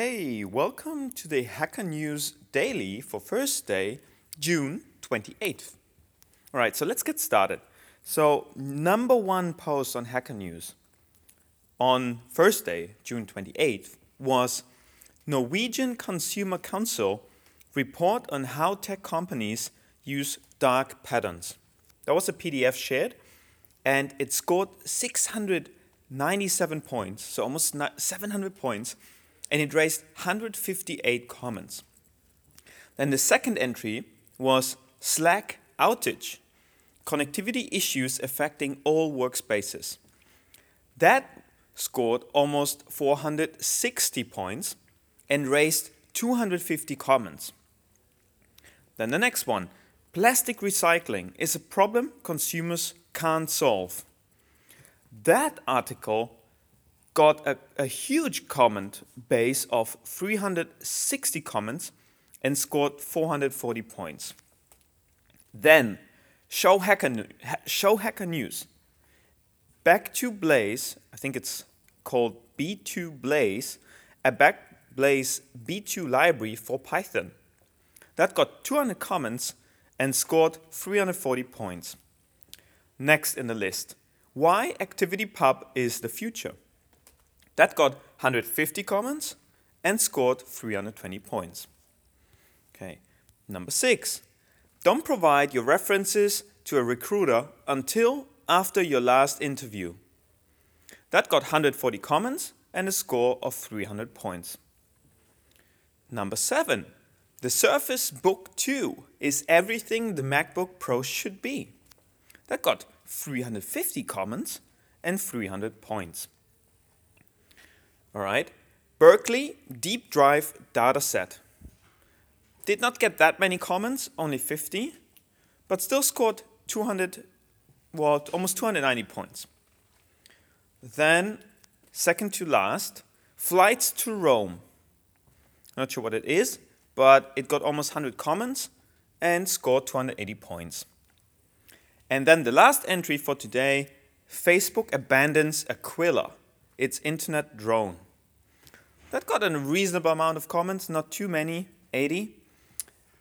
Hey, welcome to the Hacker News Daily for Thursday, June 28th. All right, so let's get started. So, number one post on Hacker News on Thursday, June 28th, was Norwegian Consumer Council report on how tech companies use dark patterns. That was a PDF shared, and it scored 697 points, so almost 700 points and it raised 158 comments. Then the second entry was Slack outage, connectivity issues affecting all workspaces. That scored almost 460 points and raised 250 comments. Then the next one, plastic recycling is a problem consumers can't solve. That article got a, a huge comment base of 360 comments and scored 440 points. Then, Show Hacker, Show Hacker News. Back2Blaze, I think it's called B2Blaze, a Backblaze B2 library for Python. That got 200 comments and scored 340 points. Next in the list, why ActivityPub is the future. That got 150 comments and scored 320 points. Okay, number six, don't provide your references to a recruiter until after your last interview. That got 140 comments and a score of 300 points. Number seven, the Surface Book 2 is everything the MacBook Pro should be. That got 350 comments and 300 points. All right. Berkeley Deep Drive dataset. Did not get that many comments, only 50, but still scored 200, well, almost 290 points. Then, second to last, flights to Rome. Not sure what it is, but it got almost 100 comments and scored 280 points. And then the last entry for today Facebook abandons Aquila, its internet drone. That got a reasonable amount of comments, not too many, 80,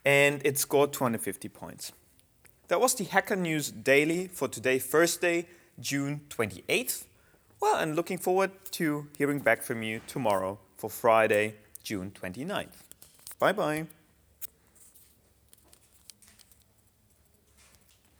and it scored 250 points. That was the Hacker News Daily for today, Thursday, June 28th. Well, and looking forward to hearing back from you tomorrow for Friday, June 29th. Bye bye.